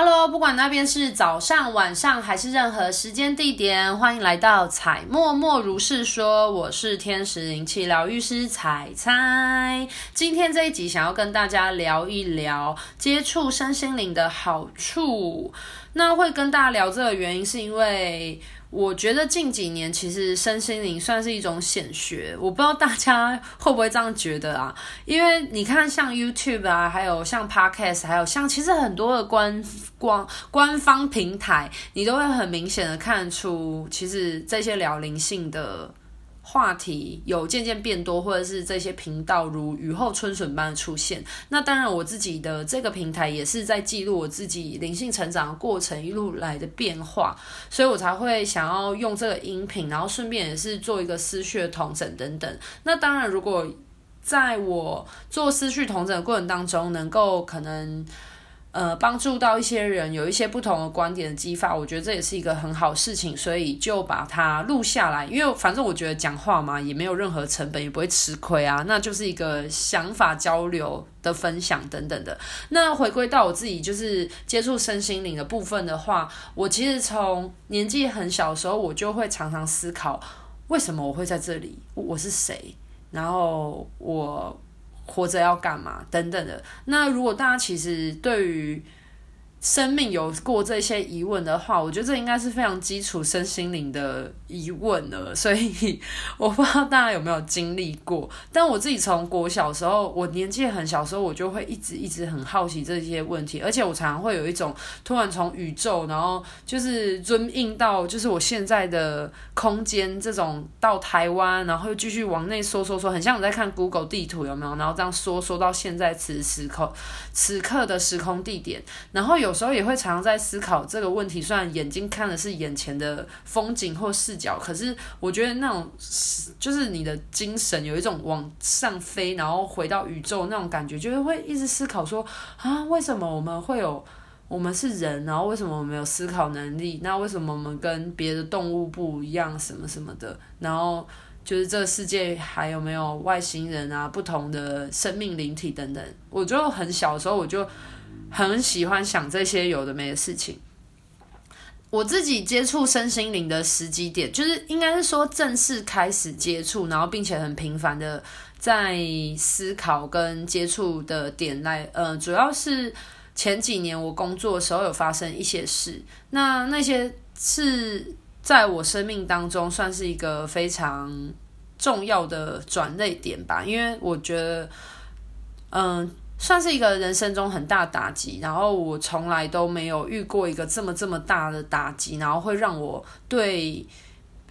Hello，不管那边是早上、晚上还是任何时间地点，欢迎来到彩默默如是说。我是天使灵气疗愈师彩彩。今天这一集想要跟大家聊一聊接触身心灵的好处。那会跟大家聊这个原因，是因为。我觉得近几年其实身心灵算是一种显学，我不知道大家会不会这样觉得啊？因为你看，像 YouTube 啊，还有像 Podcast，还有像其实很多的官官官方平台，你都会很明显的看出，其实这些聊灵性的。话题有渐渐变多，或者是这些频道如雨后春笋般出现。那当然，我自己的这个平台也是在记录我自己灵性成长的过程一路来的变化，所以我才会想要用这个音频，然后顺便也是做一个思绪的统整等等。那当然，如果在我做思绪统整的过程当中，能够可能。呃，帮助到一些人有一些不同的观点的激发，我觉得这也是一个很好事情，所以就把它录下来。因为反正我觉得讲话嘛，也没有任何成本，也不会吃亏啊，那就是一个想法交流的分享等等的。那回归到我自己，就是接触身心灵的部分的话，我其实从年纪很小的时候，我就会常常思考，为什么我会在这里？我是谁？然后我。活着要干嘛？等等的。那如果大家其实对于生命有过这些疑问的话，我觉得这应该是非常基础身心灵的疑问了。所以我不知道大家有没有经历过，但我自己从国小时候，我年纪很小时候，我就会一直一直很好奇这些问题，而且我常常会有一种突然从宇宙，然后就是 zoom in 到就是我现在的空间，这种到台湾，然后又继续往内缩缩缩，很像我在看 Google 地图有没有？然后这样缩缩到现在此时刻此刻的时空地点，然后有。有时候也会常常在思考这个问题，虽然眼睛看的是眼前的风景或视角，可是我觉得那种就是你的精神有一种往上飞，然后回到宇宙那种感觉，就是会一直思考说啊，为什么我们会有，我们是人，然后为什么我们有思考能力？那为什么我们跟别的动物不一样？什么什么的？然后就是这个世界还有没有外星人啊？不同的生命灵体等等？我就很小的时候我就。很喜欢想这些有的没的事情。我自己接触身心灵的时机点，就是应该是说正式开始接触，然后并且很频繁的在思考跟接触的点来，呃，主要是前几年我工作的时候有发生一些事，那那些是在我生命当中算是一个非常重要的转捩点吧，因为我觉得，嗯、算是一个人生中很大打击，然后我从来都没有遇过一个这么这么大的打击，然后会让我对，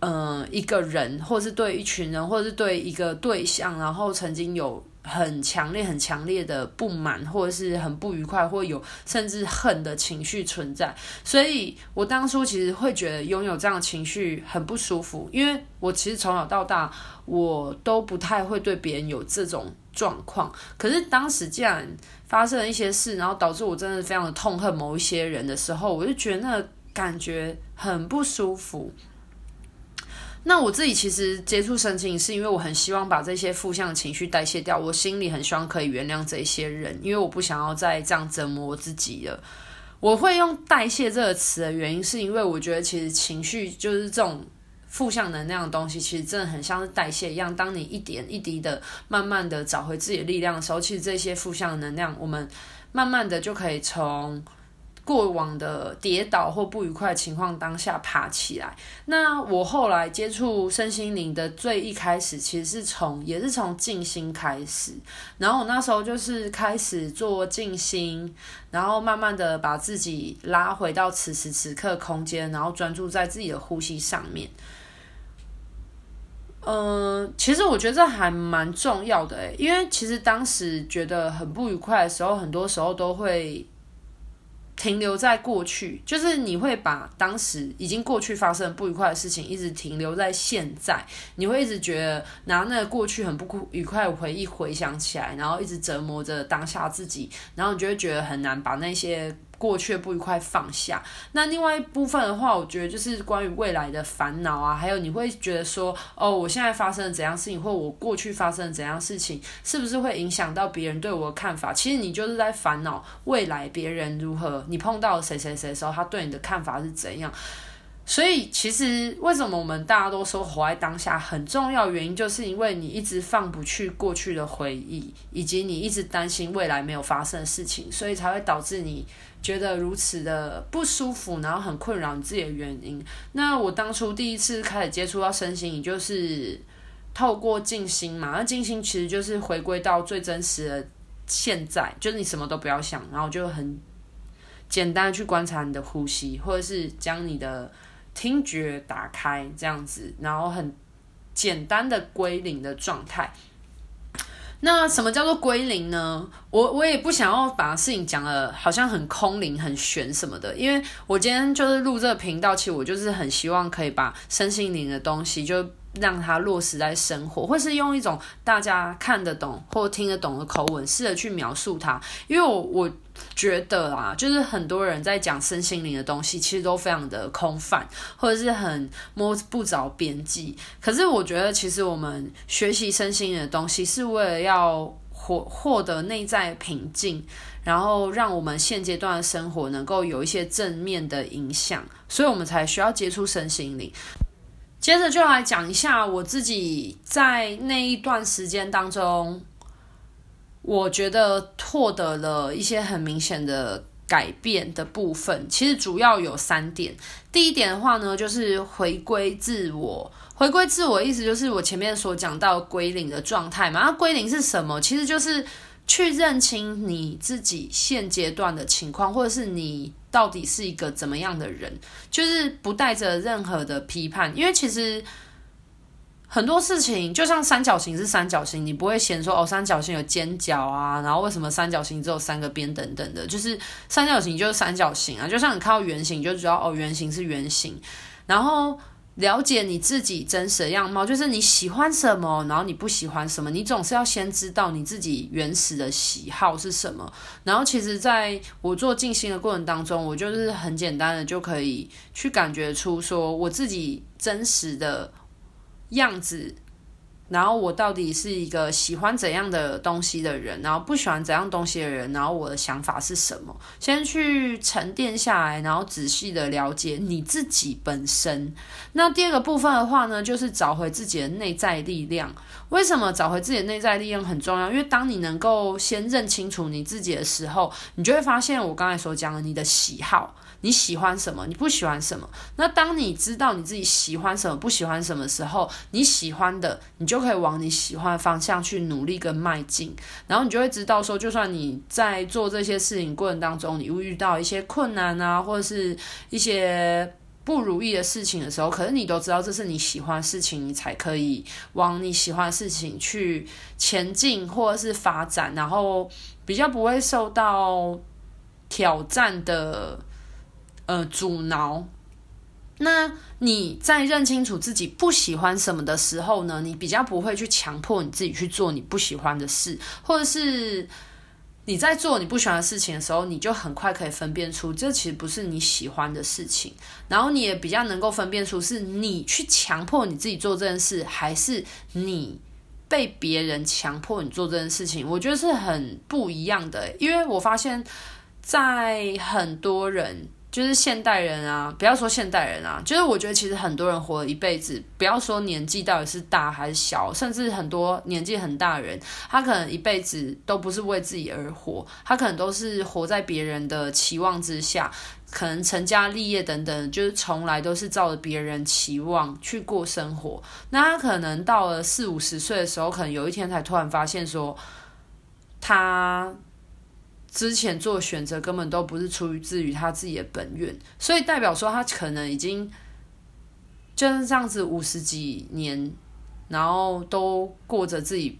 嗯、呃，一个人，或是对一群人，或是对一个对象，然后曾经有很强烈、很强烈的不满，或者是很不愉快，或有甚至恨的情绪存在。所以我当初其实会觉得拥有这样的情绪很不舒服，因为我其实从小到大我都不太会对别人有这种。状况，可是当时既然发生了一些事，然后导致我真的非常的痛恨某一些人的时候，我就觉得那个感觉很不舒服。那我自己其实接触身心灵，是因为我很希望把这些负向情绪代谢掉，我心里很希望可以原谅这些人，因为我不想要再这样折磨我自己了。我会用代谢这个词的原因，是因为我觉得其实情绪就是这种。负向能量的东西，其实真的很像是代谢一样。当你一点一滴的、慢慢的找回自己的力量的时候，其实这些负向能量，我们慢慢的就可以从过往的跌倒或不愉快情况当下爬起来。那我后来接触身心灵的最一开始，其实是从也是从静心开始。然后我那时候就是开始做静心，然后慢慢的把自己拉回到此时此刻空间，然后专注在自己的呼吸上面。嗯，其实我觉得这还蛮重要的诶，因为其实当时觉得很不愉快的时候，很多时候都会停留在过去，就是你会把当时已经过去发生不愉快的事情，一直停留在现在，你会一直觉得拿那个过去很不愉快的回忆回想起来，然后一直折磨着当下自己，然后你就会觉得很难把那些过去不愉快放下。那另外一部分的话，我觉得就是关于未来的烦恼啊，还有你会觉得说，哦，我现在发生了怎样事情，或我过去发生了怎样事情，是不是会影响到别人对我的看法？其实你就是在烦恼未来别人如何，你碰到谁谁谁的时候，他对你的看法是怎样。所以，其实为什么我们大家都说活在当下很重要？原因就是因为你一直放不去过去的回忆，以及你一直担心未来没有发生的事情，所以才会导致你觉得如此的不舒服，然后很困扰你自己的原因。那我当初第一次开始接触到身心也，就是透过静心嘛。那静心其实就是回归到最真实的现在，就是你什么都不要想，然后就很简单的去观察你的呼吸，或者是将你的。听觉打开这样子，然后很简单的归零的状态。那什么叫做归零呢？我我也不想要把事情讲的好像很空灵、很玄什么的，因为我今天就是录这个频道，其实我就是很希望可以把身心灵的东西就。让它落实在生活，或是用一种大家看得懂或听得懂的口吻，试着去描述它。因为我我觉得啊，就是很多人在讲身心灵的东西，其实都非常的空泛，或者是很摸不着边际。可是我觉得，其实我们学习身心灵的东西，是为了要获获得内在平静，然后让我们现阶段的生活能够有一些正面的影响，所以我们才需要接触身心灵。接着就来讲一下我自己在那一段时间当中，我觉得获得了一些很明显的改变的部分。其实主要有三点。第一点的话呢，就是回归自我。回归自我意思就是我前面所讲到归零的状态嘛。那归零是什么？其实就是。去认清你自己现阶段的情况，或者是你到底是一个怎么样的人，就是不带着任何的批判，因为其实很多事情就像三角形是三角形，你不会嫌说哦，三角形有尖角啊，然后为什么三角形只有三个边等等的，就是三角形就是三角形啊，就像你看到圆形就知道哦，圆形是圆形，然后。了解你自己真实的样貌，就是你喜欢什么，然后你不喜欢什么，你总是要先知道你自己原始的喜好是什么。然后，其实在我做静心的过程当中，我就是很简单的就可以去感觉出说我自己真实的样子。然后我到底是一个喜欢怎样的东西的人，然后不喜欢怎样东西的人，然后我的想法是什么？先去沉淀下来，然后仔细的了解你自己本身。那第二个部分的话呢，就是找回自己的内在力量。为什么找回自己的内在力量很重要？因为当你能够先认清楚你自己的时候，你就会发现我刚才所讲的你的喜好。你喜欢什么？你不喜欢什么？那当你知道你自己喜欢什么、不喜欢什么时候，你喜欢的，你就就可以往你喜欢的方向去努力跟迈进。然后你就会知道说，就算你在做这些事情过程当中，你会遇到一些困难啊，或者是一些不如意的事情的时候，可是你都知道这是你喜欢的事情，你才可以往你喜欢的事情去前进或者是发展，然后比较不会受到挑战的。呃，阻挠。那你在认清楚自己不喜欢什么的时候呢，你比较不会去强迫你自己去做你不喜欢的事，或者是你在做你不喜欢的事情的时候，你就很快可以分辨出这其实不是你喜欢的事情。然后你也比较能够分辨出是你去强迫你自己做这件事，还是你被别人强迫你做这件事情。我觉得是很不一样的，因为我发现，在很多人。就是现代人啊，不要说现代人啊，就是我觉得其实很多人活了一辈子，不要说年纪到底是大还是小，甚至很多年纪很大的人，他可能一辈子都不是为自己而活，他可能都是活在别人的期望之下，可能成家立业等等，就是从来都是照着别人期望去过生活。那他可能到了四五十岁的时候，可能有一天才突然发现说，他。之前做选择根本都不是出于自于他自己的本愿，所以代表说他可能已经就是这样子五十几年，然后都过着自己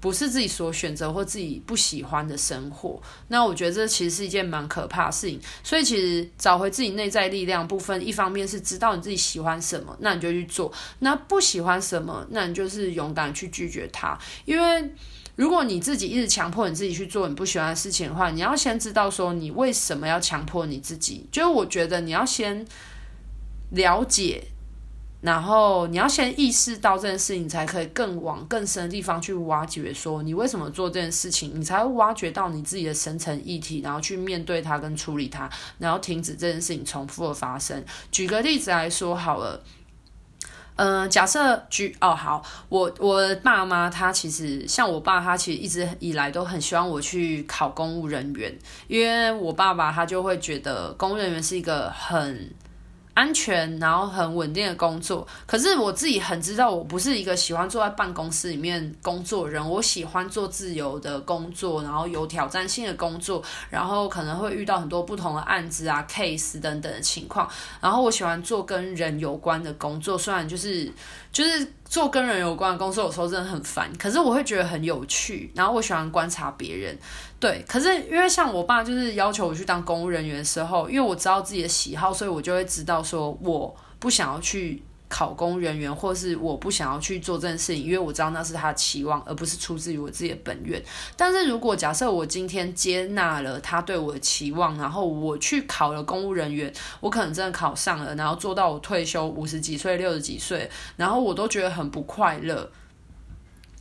不是自己所选择或自己不喜欢的生活。那我觉得这其实是一件蛮可怕的事情。所以其实找回自己内在力量部分，一方面是知道你自己喜欢什么，那你就去做；那不喜欢什么，那你就是勇敢去拒绝它，因为。如果你自己一直强迫你自己去做你不喜欢的事情的话，你要先知道说你为什么要强迫你自己。就是我觉得你要先了解。然后你要先意识到这件事情，你才可以更往更深的地方去挖掘，说你为什么做这件事情，你才会挖掘到你自己的深层议题，然后去面对它跟处理它，然后停止这件事情重复的发生。举个例子来说好了，嗯、假设举哦好，我我爸妈他其实像我爸，他其实一直以来都很希望我去考公务人员，因为我爸爸他就会觉得公务人员是一个很。安全，然后很稳定的工作。可是我自己很知道，我不是一个喜欢坐在办公室里面工作人。我喜欢做自由的工作，然后有挑战性的工作，然后可能会遇到很多不同的案子啊、case 等等的情况。然后我喜欢做跟人有关的工作，虽然就是就是。做跟人有关的工作，有时候真的很烦，可是我会觉得很有趣，然后我喜欢观察别人，对。可是因为像我爸就是要求我去当公务人员的时候，因为我知道自己的喜好，所以我就会知道说我不想要去。考公人员，或是我不想要去做这件事情，因为我知道那是他的期望，而不是出自于我自己的本愿。但是如果假设我今天接纳了他对我的期望，然后我去考了公务人员，我可能真的考上了，然后做到我退休五十几岁、六十几岁，然后我都觉得很不快乐。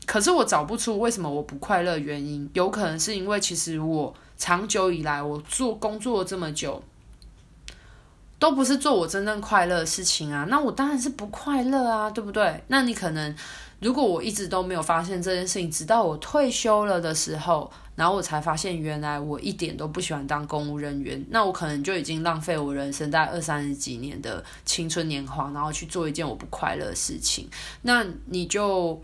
可是我找不出为什么我不快乐原因，有可能是因为其实我长久以来我做工作这么久。都不是做我真正快乐的事情啊，那我当然是不快乐啊，对不对？那你可能，如果我一直都没有发现这件事情，直到我退休了的时候，然后我才发现原来我一点都不喜欢当公务人员，那我可能就已经浪费我人生大概二三十几年的青春年华，然后去做一件我不快乐的事情，那你就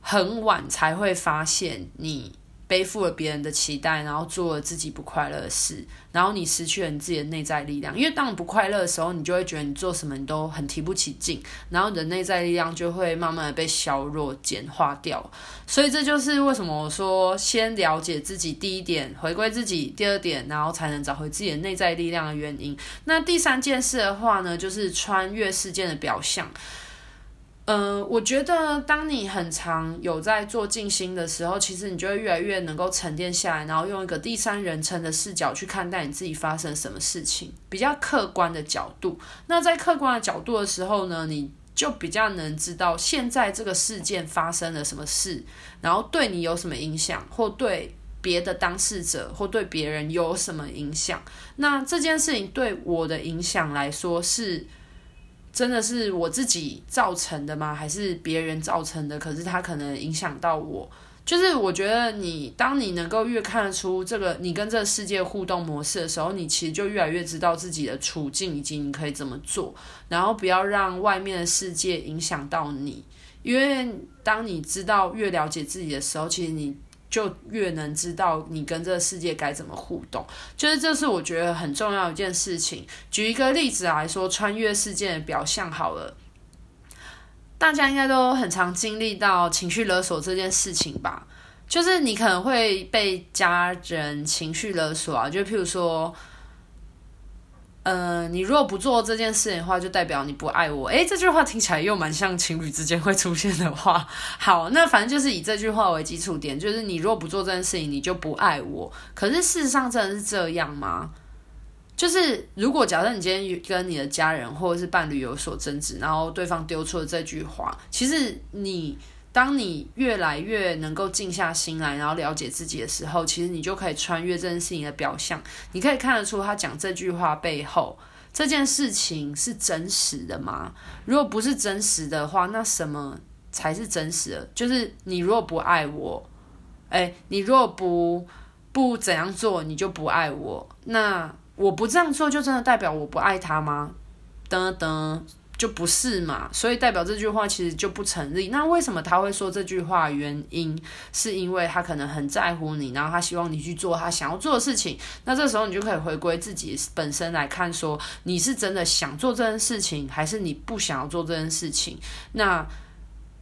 很晚才会发现你。背负了别人的期待，然后做了自己不快乐的事，然后你失去了你自己的内在力量。因为当你不快乐的时候，你就会觉得你做什么你都很提不起劲，然后你的内在力量就会慢慢的被削弱、简化掉。所以这就是为什么我说先了解自己，第一点回归自己，第二点然后才能找回自己的内在力量的原因。那第三件事的话呢，就是穿越事件的表象。嗯、我觉得当你很常有在做静心的时候，其实你就会越来越能够沉淀下来，然后用一个第三人称的视角去看待你自己发生什么事情，比较客观的角度。那在客观的角度的时候呢，你就比较能知道现在这个事件发生了什么事，然后对你有什么影响，或对别的当事者或对别人有什么影响。那这件事情对我的影响来说是。真的是我自己造成的吗？还是别人造成的？可是他可能影响到我。就是我觉得你，当你能够越看得出这个你跟这个世界互动模式的时候，你其实就越来越知道自己的处境以及你可以怎么做，然后不要让外面的世界影响到你。因为当你知道越了解自己的时候，其实你。就越能知道你跟这个世界该怎么互动，就是这是我觉得很重要一件事情。举一个例子来说，穿越事件的表象好了，大家应该都很常经历到情绪勒索这件事情吧？就是你可能会被家人情绪勒索啊，就譬如说。嗯、呃，你如果不做这件事情的话，就代表你不爱我。诶，这句话听起来又蛮像情侣之间会出现的话。好，那反正就是以这句话为基础点，就是你如果不做这件事情，你就不爱我。可是事实上真的是这样吗？就是如果假设你今天跟你的家人或者是伴侣有所争执，然后对方丢出了这句话，其实你。当你越来越能够静下心来，然后了解自己的时候，其实你就可以穿越这件事情的表象。你可以看得出他讲这句话背后，这件事情是真实的吗？如果不是真实的话，那什么才是真实的？就是你如果不爱我，哎，你如果不不怎样做，你就不爱我。那我不这样做，就真的代表我不爱他吗？噔噔。就不是嘛，所以代表这句话其实就不成立。那为什么他会说这句话？原因是因为他可能很在乎你，然后他希望你去做他想要做的事情。那这时候你就可以回归自己本身来看，说你是真的想做这件事情，还是你不想要做这件事情？那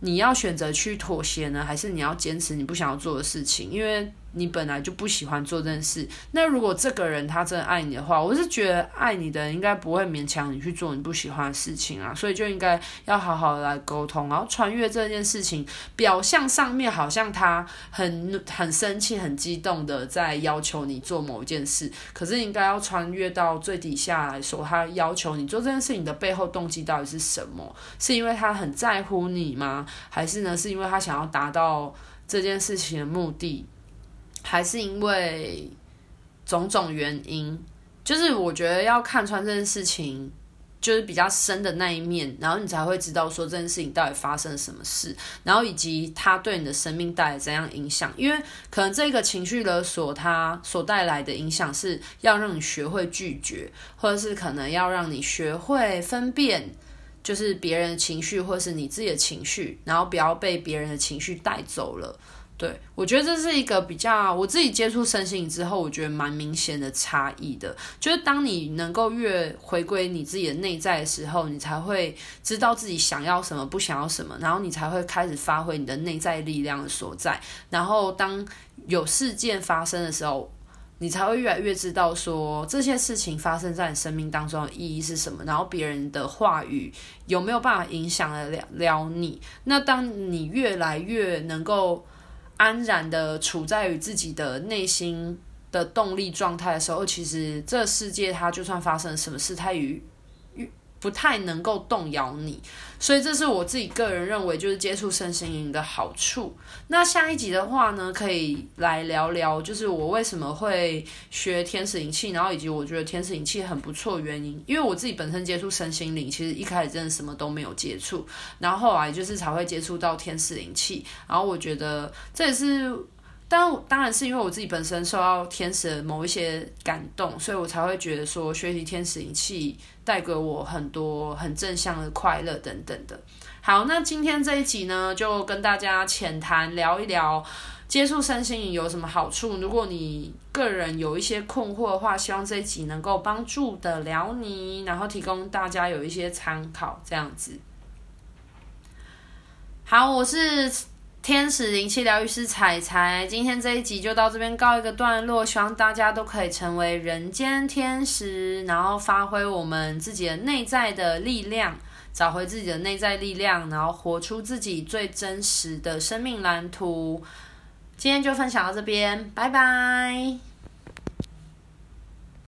你要选择去妥协呢，还是你要坚持你不想要做的事情？因为你本来就不喜欢做这件事。那如果这个人他真的爱你的话，我是觉得爱你的人应该不会勉强你去做你不喜欢的事情啊，所以就应该要好好的来沟通，然后穿越这件事情，表象上面好像他很很生气、很激动的在要求你做某一件事，可是应该要穿越到最底下来说，他要求你做这件事情的背后动机到底是什么？是因为他很在乎你吗？还是呢？是因为他想要达到这件事情的目的？还是因为种种原因，就是我觉得要看穿这件事情，就是比较深的那一面，然后你才会知道说这件事情到底发生了什么事，然后以及它对你的生命带来怎样影响。因为可能这个情绪勒索它所带来的影响是要让你学会拒绝，或者是可能要让你学会分辨，就是别人的情绪或是你自己的情绪，然后不要被别人的情绪带走了。对，我觉得这是一个比较我自己接触身心之后，我觉得蛮明显的差异的。就是当你能够越回归你自己的内在的时候，你才会知道自己想要什么，不想要什么，然后你才会开始发挥你的内在力量的所在。然后当有事件发生的时候，你才会越来越知道说这些事情发生在你生命当中的意义是什么，然后别人的话语有没有办法影响得了了你。那当你越来越能够。安然的处在于自己的内心的动力状态的时候，其实这世界它就算发生什么事，它与不太能够动摇你，所以这是我自己个人认为就是接触身心灵的好处。那下一集的话呢，可以来聊聊，就是我为什么会学天使灵气，然后以及我觉得天使灵气很不错原因。因为我自己本身接触身心灵，其实一开始真的什么都没有接触，然后后来就是才会接触到天使灵气，然后我觉得这也是。当当然是因为我自己本身受到天使的某一些感动，所以我才会觉得说学习天使仪器带给我很多很正向的快乐等等的。好，那今天这一集呢，就跟大家浅谈聊一聊接触身心灵有什么好处。如果你个人有一些困惑的话，希望这一集能够帮助得了你，然后提供大家有一些参考，这样子。好，我是。天使灵气疗愈师彩彩，今天这一集就到这边告一个段落，希望大家都可以成为人间天使，然后发挥我们自己的内在的力量，找回自己的内在力量，然后活出自己最真实的生命蓝图。今天就分享到这边，拜拜。